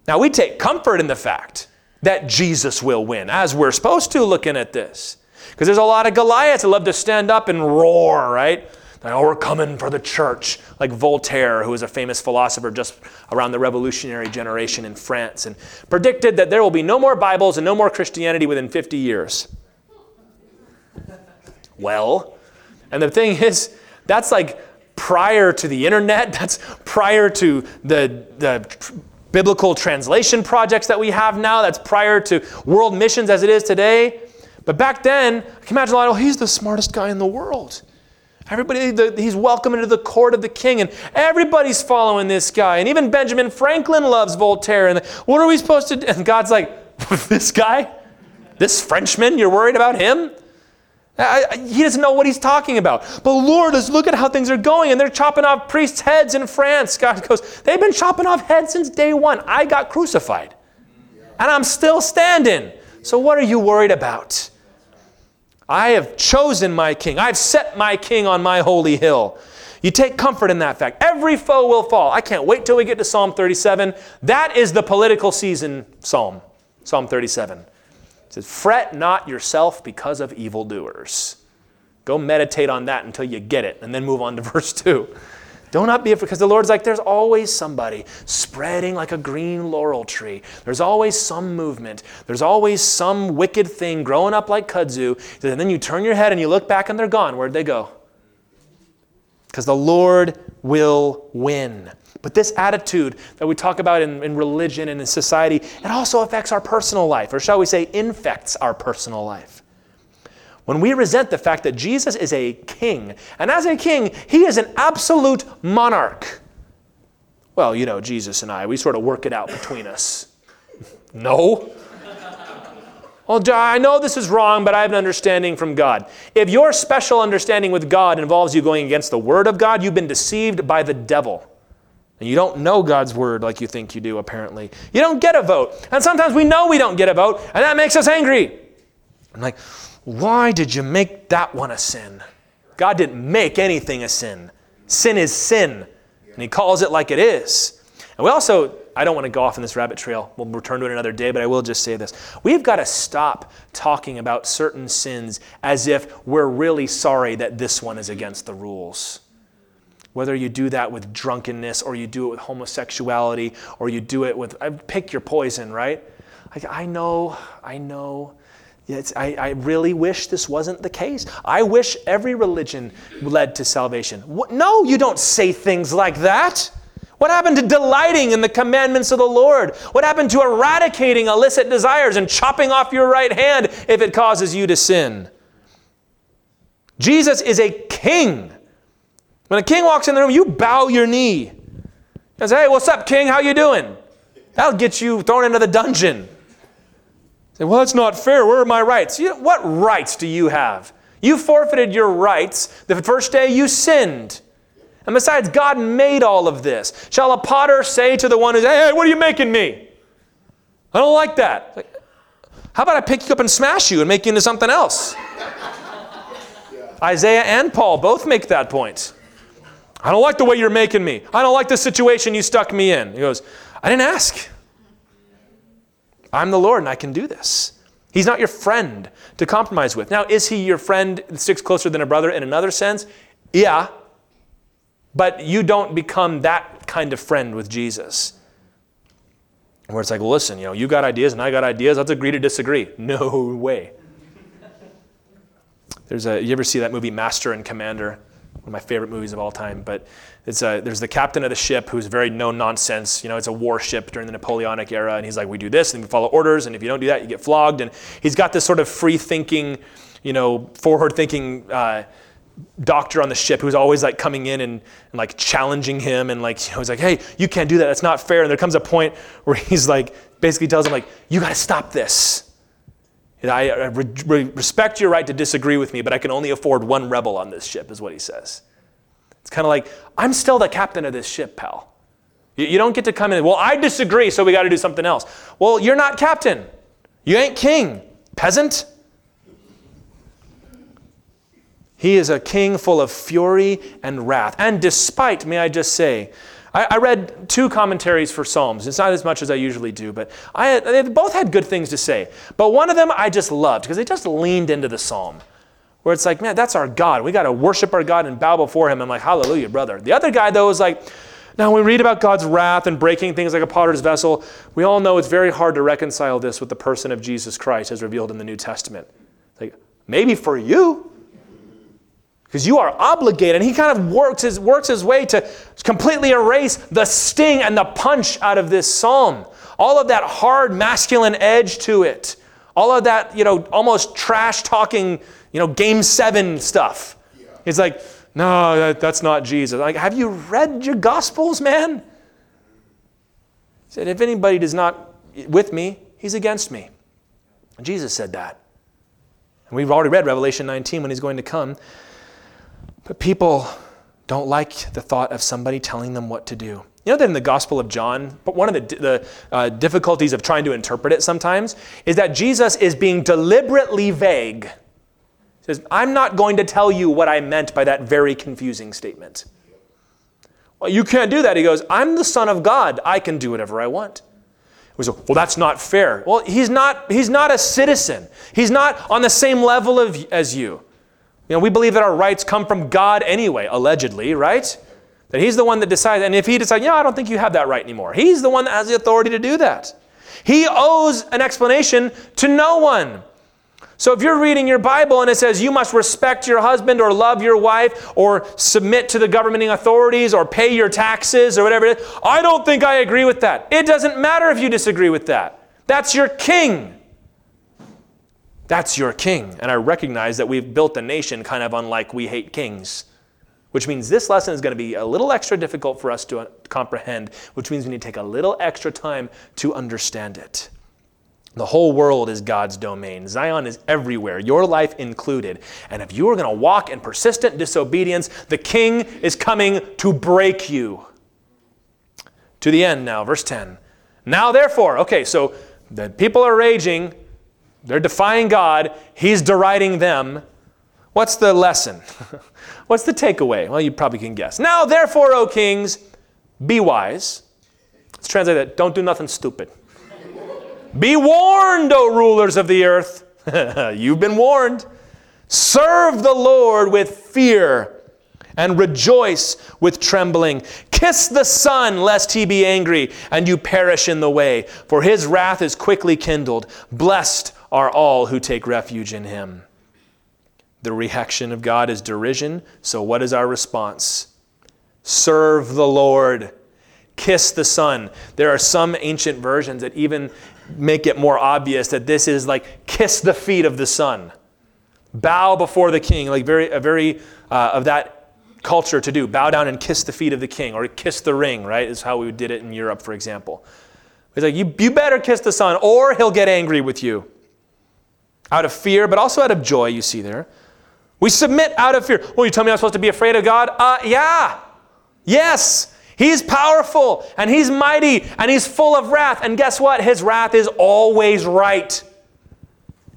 S1: Now, we take comfort in the fact that Jesus will win, as we're supposed to looking at this. Because there's a lot of Goliaths that love to stand up and roar, right? Oh, we're coming for the church. Like Voltaire, who was a famous philosopher just around the revolutionary generation in France, and predicted that there will be no more Bibles and no more Christianity within 50 years. Well, and the thing is, that's like prior to the internet, that's prior to the, the biblical translation projects that we have now, that's prior to world missions as it is today. But back then, I can imagine, a lot, oh, he's the smartest guy in the world. Everybody, the, he's welcome into the court of the king, and everybody's following this guy. And even Benjamin Franklin loves Voltaire. And what are we supposed to do? And God's like, this guy? This Frenchman? You're worried about him? I, I, he doesn't know what he's talking about. But Lord, let's look at how things are going. And they're chopping off priests' heads in France. God goes, they've been chopping off heads since day one. I got crucified. And I'm still standing. So what are you worried about? I have chosen my king. I've set my king on my holy hill. You take comfort in that fact. Every foe will fall. I can't wait till we get to Psalm 37. That is the political season psalm, Psalm 37. It says, Fret not yourself because of evildoers. Go meditate on that until you get it, and then move on to verse 2. Do not not be afraid, because the Lord's like, there's always somebody spreading like a green laurel tree. There's always some movement. There's always some wicked thing growing up like kudzu. And then you turn your head and you look back and they're gone. Where'd they go? Because the Lord will win. But this attitude that we talk about in, in religion and in society, it also affects our personal life, or shall we say, infects our personal life. When we resent the fact that Jesus is a king, and as a king, he is an absolute monarch. Well, you know, Jesus and I, we sort of work it out between us. no. Well, I know this is wrong, but I have an understanding from God. If your special understanding with God involves you going against the Word of God, you've been deceived by the devil. And you don't know God's Word like you think you do, apparently. You don't get a vote. And sometimes we know we don't get a vote, and that makes us angry. I'm like, why did you make that one a sin? God didn't make anything a sin. Sin is sin, and He calls it like it is. And we also, I don't want to go off in this rabbit trail. We'll return to it another day, but I will just say this. We've got to stop talking about certain sins as if we're really sorry that this one is against the rules. Whether you do that with drunkenness, or you do it with homosexuality, or you do it with, uh, pick your poison, right? I know, I know I, I, really wish this wasn't the case. I wish every religion led to salvation. No, you don't say things like that. What happened to delighting in the commandments of the Lord? What happened to eradicating illicit desires and chopping off your right hand if it causes you to sin? Jesus is a king. When a king walks in the room, you bow your knee. And say, hey, what's up, king? How you doing? That'll get you thrown into the dungeon. Say, well, that's not fair. Where are my rights? You, what rights do you have? You forfeited your rights the first day you sinned. And besides, God made all of this. Shall a potter say to the one who's, hey, what are you making me? I don't like that. Like, How about I pick you up and smash you and make you into something else? Isaiah and Paul both make that point. I don't like the way you're making me. I don't like the situation you stuck me in. He goes, I didn't ask. I'm the Lord and I can do this. He's not your friend to compromise with. Now, is he your friend that sticks closer than a brother in another sense? Yeah. But you don't become that kind of friend with Jesus. Where it's like, well, listen, you know, you got ideas and I got ideas. Let's agree to disagree. No way. There's a, you ever see that movie Master and Commander? One of my favorite movies of all time. But it's a, there's the captain of the ship who's very no nonsense. You know, it's a warship during the Napoleonic era, and he's like, we do this, and we follow orders, and if you don't do that, you get flogged. And he's got this sort of free thinking, you know, forward thinking. Uh, doctor on the ship who's always like coming in and, and, like challenging him and like you know he's like hey you can't do that that's not fair and there comes a point where he's like basically tells him like you got to stop this I, I re- respect your right to disagree with me but i can only afford one rebel on this ship is what he says it's kind of like i'm still the captain of this ship pal you, you don't get to come in well i disagree so we got to do something else well you're not captain you ain't king peasant he is a king full of fury and wrath. And despite, may I just say, I, I read two commentaries for Psalms. It's not as much as I usually do, but I, they both had good things to say. But one of them I just loved because they just leaned into the psalm. Where it's like, man, that's our God. We got to worship our God and bow before Him. I'm like, hallelujah, brother. The other guy, though, is like, now, we read about God's wrath and breaking things like a potter's vessel, we all know it's very hard to reconcile this with the person of Jesus Christ as revealed in the New Testament. Like, maybe for you, because you are obligated. And he kind of works his, works his way to completely erase the sting and the punch out of this psalm. All of that hard masculine edge to it. All of that, you know, almost trash talking, you know, game seven stuff. Yeah. He's like, no, that, that's not Jesus. Like, have you read your gospels, man? He said, if anybody does not with me, he's against me. And Jesus said that. And we've already read Revelation 19 when he's going to come. But people don't like the thought of somebody telling them what to do. You know that in the Gospel of John, but one of the, the uh, difficulties of trying to interpret it sometimes is that Jesus is being deliberately vague. He says, I'm not going to tell you what I meant by that very confusing statement. Well, you can't do that. He goes, I'm the Son of God. I can do whatever I want. We say, well, that's not fair. Well, he's not, he's not a citizen. He's not on the same level of, as you. You know, we believe that our rights come from God anyway, allegedly, right? That He's the one that decides. And if He decides, yeah, I don't think you have that right anymore, He's the one that has the authority to do that. He owes an explanation to no one. So if you're reading your Bible and it says you must respect your husband or love your wife or submit to the governing authorities or pay your taxes or whatever it is, I don't think I agree with that. It doesn't matter if you disagree with that. That's your king. That's your king. And I recognize that we've built a nation kind of unlike we hate kings, which means this lesson is going to be a little extra difficult for us to comprehend, which means we need to take a little extra time to understand it. The whole world is God's domain. Zion is everywhere, your life included. And if you are going to walk in persistent disobedience, the king is coming to break you. To the end now, verse 10. Now, therefore, okay, so the people are raging, they're defying God, He's deriding them. What's the lesson? What's the takeaway? Well, you probably can guess. Now, therefore, O kings, be wise. Let's translate that. Don't do nothing stupid. Be warned, O rulers of the earth. You've been warned. Serve the Lord with fear and rejoice with trembling. Kiss the Son, lest he be angry and you perish in the way, for his wrath is quickly kindled. Blessed are all who take refuge in him. The reaction of God is derision, so what is our response? Serve the Lord. kiss the Son. There are some ancient versions that even make it more obvious that this is like kiss the feet of the Son. Bow before the king, like very, a very uh, of that culture to do. Bow down and kiss the feet of the king, or kiss the ring, right? Is how we did it in Europe, for example. He's like, you, you better kiss the Son, or he'll get angry with you. Out of fear, but also out of joy, you see there. We submit out of fear. Well, you tell me I'm supposed to be afraid of God? Uh, yeah. Yes. He's powerful and he's mighty and he's full of wrath. And guess what? His wrath is always right.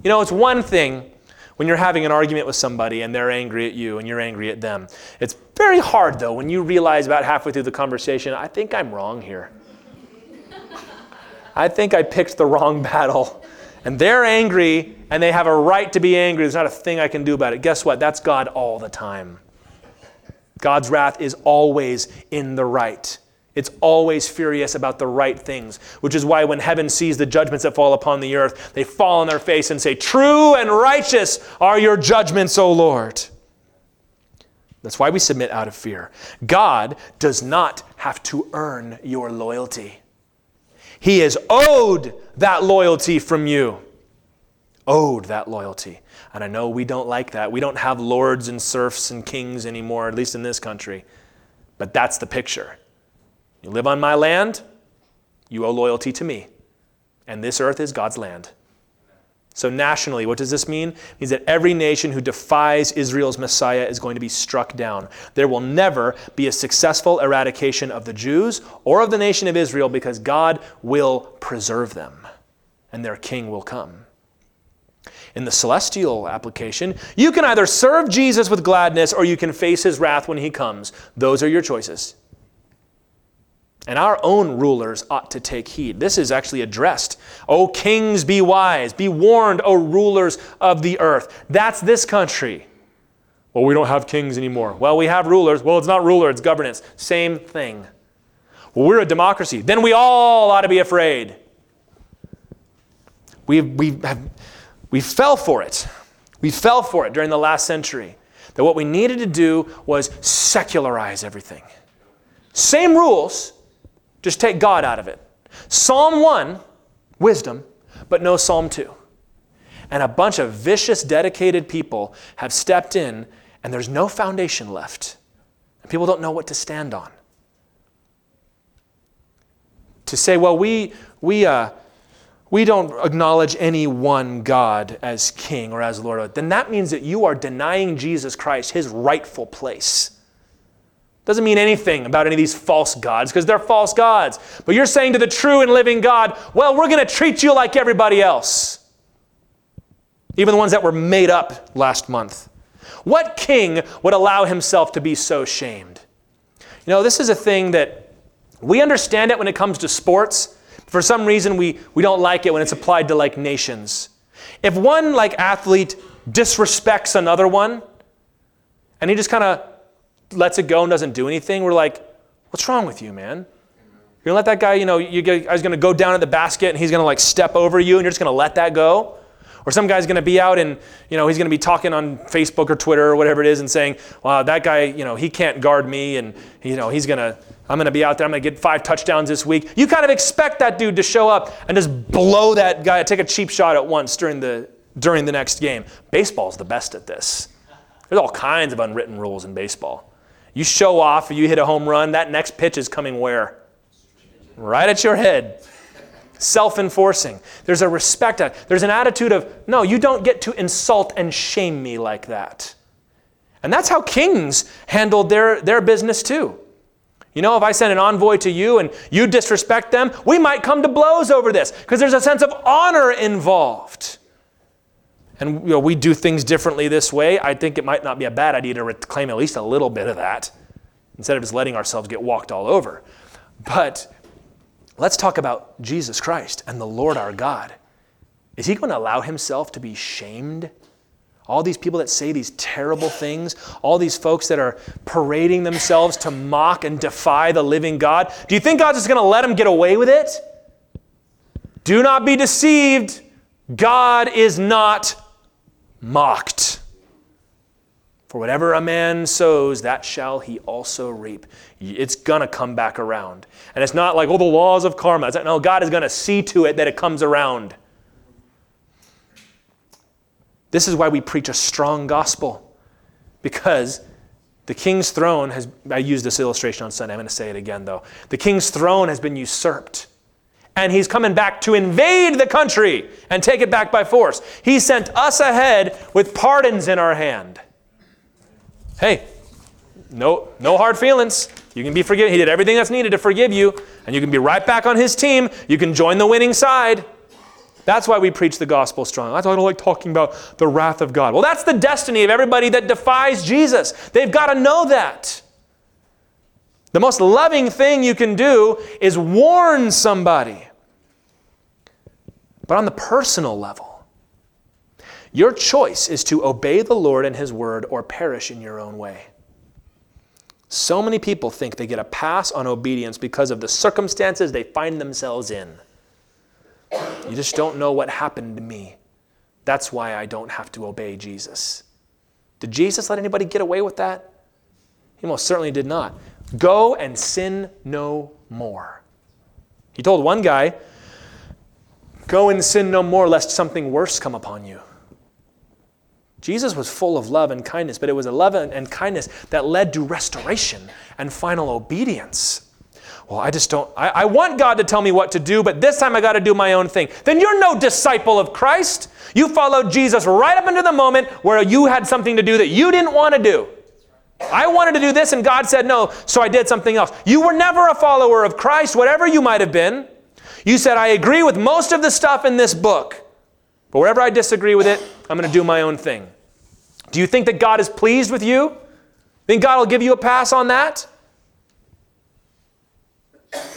S1: You know, it's one thing when you're having an argument with somebody and they're angry at you and you're angry at them. It's very hard, though, when you realize about halfway through the conversation, I think I'm wrong here. I think I picked the wrong battle. And they're angry and they have a right to be angry. There's not a thing I can do about it. Guess what? That's God all the time. God's wrath is always in the right. It's always furious about the right things, which is why when heaven sees the judgments that fall upon the earth, they fall on their face and say, True and righteous are your judgments, O Lord. That's why we submit out of fear. God does not have to earn your loyalty, He is owed that loyalty from you. Owed that loyalty. And I know we don't like that. We don't have lords and serfs and kings anymore, at least in this country. But that's the picture. You live on my land, you owe loyalty to me. And this earth is God's land. So, nationally, what does this mean? It means that every nation who defies Israel's Messiah is going to be struck down. There will never be a successful eradication of the Jews or of the nation of Israel because God will preserve them and their king will come. In the celestial application, you can either serve Jesus with gladness or you can face his wrath when he comes. Those are your choices. And our own rulers ought to take heed. This is actually addressed. O kings, be wise. Be warned, O rulers of the earth. That's this country. Well, we don't have kings anymore. Well, we have rulers. Well, it's not ruler, it's governance. Same thing. Well, we're a democracy. Then we all ought to be afraid. We, we, have, we fell for it. We fell for it during the last century. That what we needed to do was secularize everything. Same rules, just take God out of it. Psalm 1, wisdom, but no Psalm 2. And a bunch of vicious, dedicated people have stepped in, and there's no foundation left. And people don't know what to stand on. To say, well, we, we, uh, we don't acknowledge any one God as king or as Lord, then that means that you are denying Jesus Christ his rightful place. Doesn't mean anything about any of these false gods because they're false gods. But you're saying to the true and living God, well, we're going to treat you like everybody else. Even the ones that were made up last month. What king would allow himself to be so shamed? You know, this is a thing that we understand it when it comes to sports. For some reason, we, we don't like it when it's applied to like nations. If one like athlete disrespects another one, and he just kind of lets it go and doesn't do anything, we're like, what's wrong with you, man? You're gonna let that guy, you know, you guy's gonna go down at the basket and he's gonna like step over you and you're just gonna let that go? Or some guy's gonna be out and, you know, he's gonna be talking on Facebook or Twitter or whatever it is and saying, wow, that guy, you know, he can't guard me and, you know, he's gonna, I'm gonna be out there, I'm gonna get five touchdowns this week. You kind of expect that dude to show up and just blow that guy, take a cheap shot at once during the, during the next game. Baseball's the best at this. There's all kinds of unwritten rules in baseball. You show off, you hit a home run, that next pitch is coming where? Right at your head. Self enforcing. There's a respect, there's an attitude of, no, you don't get to insult and shame me like that. And that's how kings handled their, their business too. You know, if I send an envoy to you and you disrespect them, we might come to blows over this because there's a sense of honor involved and you know, we do things differently this way, I think it might not be a bad idea to reclaim at least a little bit of that instead of just letting ourselves get walked all over. But let's talk about Jesus Christ and the Lord our God. Is he going to allow himself to be shamed? All these people that say these terrible things, all these folks that are parading themselves to mock and defy the living God, do you think God's just going to let them get away with it? Do not be deceived. God is not mocked. For whatever a man sows, that shall he also reap. It's going to come back around. And it's not like, oh, the laws of karma. It's like, no, God is going to see to it that it comes around. This is why we preach a strong gospel. Because the king's throne has, I used this illustration on Sunday. I'm going to say it again, though. The king's throne has been usurped. And he's coming back to invade the country and take it back by force. He sent us ahead with pardons in our hand. Hey, no, no hard feelings. You can be forgiven. He did everything that's needed to forgive you, and you can be right back on his team. You can join the winning side. That's why we preach the gospel strong. That's why I don't like talking about the wrath of God. Well, that's the destiny of everybody that defies Jesus. They've got to know that. The most loving thing you can do is warn somebody. But on the personal level, your choice is to obey the Lord and His word or perish in your own way. So many people think they get a pass on obedience because of the circumstances they find themselves in. You just don't know what happened to me. That's why I don't have to obey Jesus. Did Jesus let anybody get away with that? He most certainly did not. Go and sin no more. He told one guy, Go and sin no more, lest something worse come upon you. Jesus was full of love and kindness, but it was a love and kindness that led to restoration and final obedience. Well, I just don't, I, I want God to tell me what to do, but this time I got to do my own thing. Then you're no disciple of Christ. You followed Jesus right up into the moment where you had something to do that you didn't want to do. I wanted to do this, and God said no, so I did something else. You were never a follower of Christ, whatever you might have been. You said, I agree with most of the stuff in this book, but wherever I disagree with it, I'm going to do my own thing. Do you think that God is pleased with you? Think God will give you a pass on that?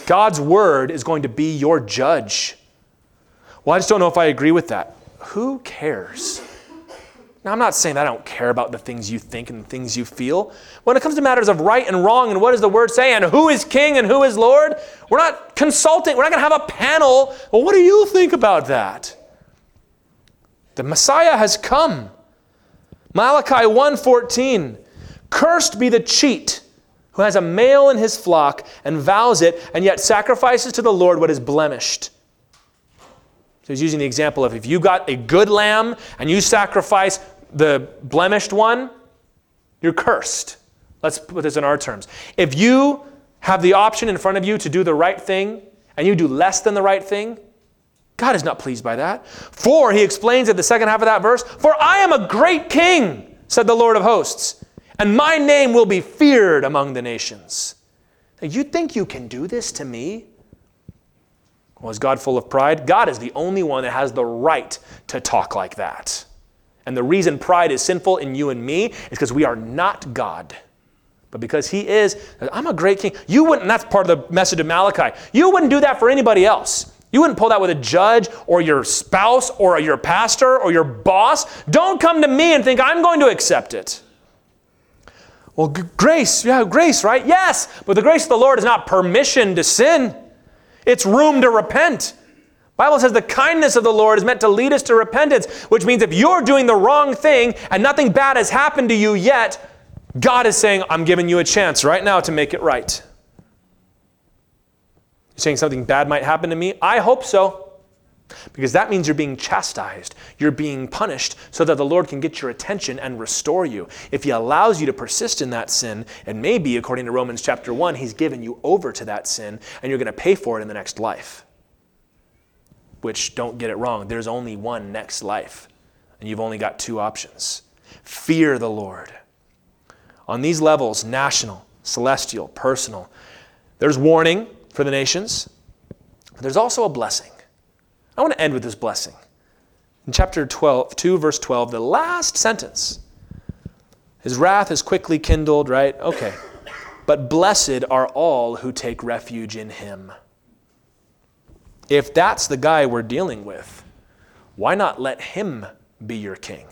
S1: God's word is going to be your judge. Well, I just don't know if I agree with that. Who cares? Now, I'm not saying that I don't care about the things you think and the things you feel. When it comes to matters of right and wrong and what does the word say and who is king and who is Lord, we're not consulting. We're not going to have a panel. Well, what do you think about that? The Messiah has come. Malachi 1:14. Cursed be the cheat who has a male in his flock and vows it and yet sacrifices to the Lord what is blemished. So he's using the example of if you got a good lamb and you sacrifice the blemished one, you're cursed. Let's put this in our terms. If you have the option in front of you to do the right thing and you do less than the right thing, God is not pleased by that. For, he explains at the second half of that verse, for I am a great king, said the Lord of hosts, and my name will be feared among the nations. Now, you think you can do this to me? Was God full of pride? God is the only one that has the right to talk like that. And the reason pride is sinful in you and me is because we are not God. But because He is, I'm a great king. You wouldn't, that's part of the message of Malachi. You wouldn't do that for anybody else. You wouldn't pull that with a judge or your spouse or your pastor or your boss. Don't come to me and think I'm going to accept it. Well, g- grace, yeah, grace, right? Yes, but the grace of the Lord is not permission to sin. It's room to repent. Bible says the kindness of the Lord is meant to lead us to repentance, which means if you're doing the wrong thing and nothing bad has happened to you yet, God is saying, I'm giving you a chance right now to make it right. You're saying something bad might happen to me? I hope so. Because that means you're being chastised, you're being punished, so that the Lord can get your attention and restore you. If He allows you to persist in that sin, and maybe, according to Romans chapter 1, He's given you over to that sin, and you're going to pay for it in the next life which don't get it wrong, there's only one next life, and you've only got two options. Fear the Lord. On these levels national, celestial, personal there's warning for the nations, but there's also a blessing. I want to end with this blessing. In chapter 12, 2, verse 12, the last sentence. His wrath is quickly kindled, right? Okay. But blessed are all who take refuge in him. If that's the guy we're dealing with, why not let him be your king?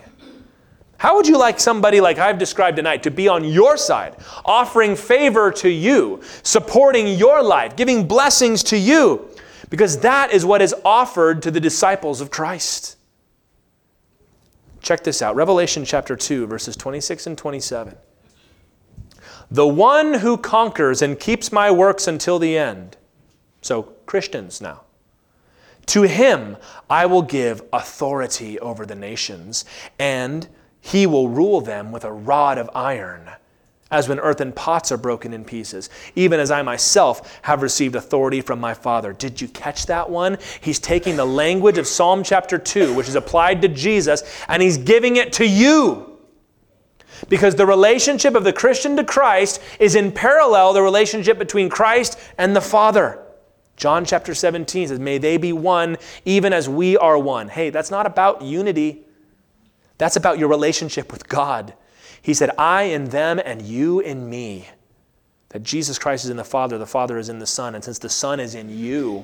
S1: How would you like somebody like I've described tonight to be on your side, offering favor to you, supporting your life, giving blessings to you? Because that is what is offered to the disciples of Christ. Check this out Revelation chapter 2, verses 26 and 27. The one who conquers and keeps my works until the end. So, Christians now. To him I will give authority over the nations, and he will rule them with a rod of iron, as when earthen pots are broken in pieces, even as I myself have received authority from my Father. Did you catch that one? He's taking the language of Psalm chapter 2, which is applied to Jesus, and he's giving it to you. Because the relationship of the Christian to Christ is in parallel the relationship between Christ and the Father. John chapter 17 says, May they be one, even as we are one. Hey, that's not about unity. That's about your relationship with God. He said, I in them and you in me. That Jesus Christ is in the Father, the Father is in the Son. And since the Son is in you,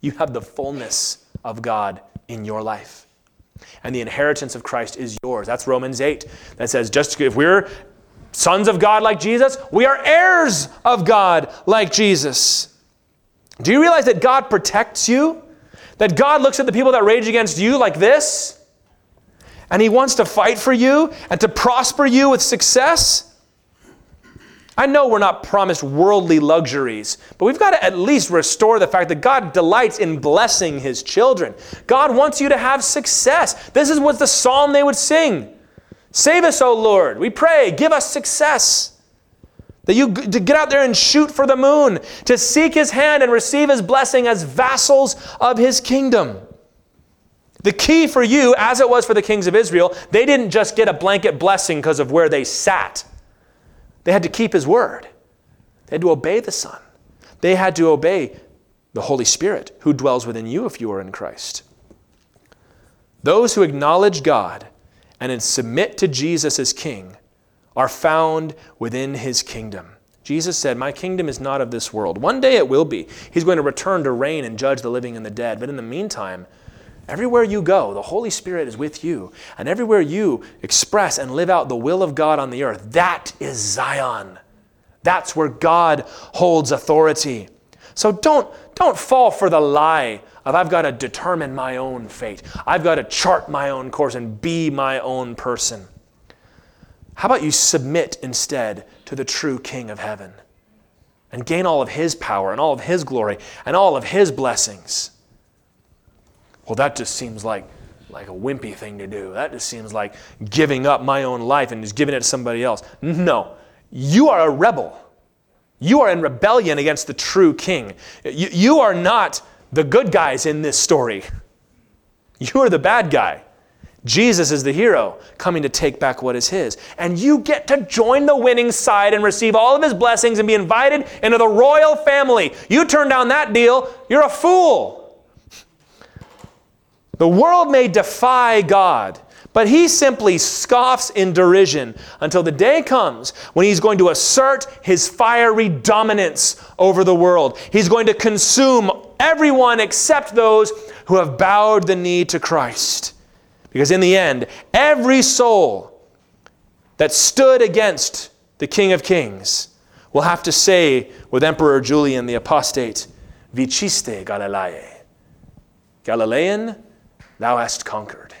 S1: you have the fullness of God in your life. And the inheritance of Christ is yours. That's Romans 8 that says, just if we're sons of God like Jesus, we are heirs of God like Jesus. Do you realize that God protects you? That God looks at the people that rage against you like this? And He wants to fight for you and to prosper you with success. I know we're not promised worldly luxuries, but we've got to at least restore the fact that God delights in blessing His children. God wants you to have success. This is what the psalm they would sing Save us, O Lord. We pray, give us success. That you to get out there and shoot for the moon, to seek his hand and receive his blessing as vassals of his kingdom. The key for you, as it was for the kings of Israel, they didn't just get a blanket blessing because of where they sat. They had to keep his word. They had to obey the Son. They had to obey the Holy Spirit who dwells within you if you are in Christ. Those who acknowledge God and submit to Jesus as King are found within his kingdom. Jesus said, My kingdom is not of this world. One day it will be. He's going to return to reign and judge the living and the dead. But in the meantime, Everywhere you go, the Holy Spirit is with you. And everywhere you express and live out the will of God on the earth, that is Zion. That's where God holds authority. So don't, don't fall for the lie of I've got to determine my own fate. I've got to chart my own course and be my own person. How about you submit instead to the true King of heaven and gain all of his power and all of his glory and all of his blessings? Well, that just seems like, like a wimpy thing to do. That just seems like giving up my own life and just giving it to somebody else. No, you are a rebel. You are in rebellion against the true king. You, you are not the good guys in this story. You are the bad guy. Jesus is the hero coming to take back what is his. And you get to join the winning side and receive all of his blessings and be invited into the royal family. You turn down that deal, you're a fool. The world may defy God, but he simply scoffs in derision until the day comes when he's going to assert his fiery dominance over the world. He's going to consume everyone except those who have bowed the knee to Christ. Because in the end, every soul that stood against the King of Kings will have to say with Emperor Julian the Apostate, Vicisti Galilaee. Galilean, Thou hast conquered.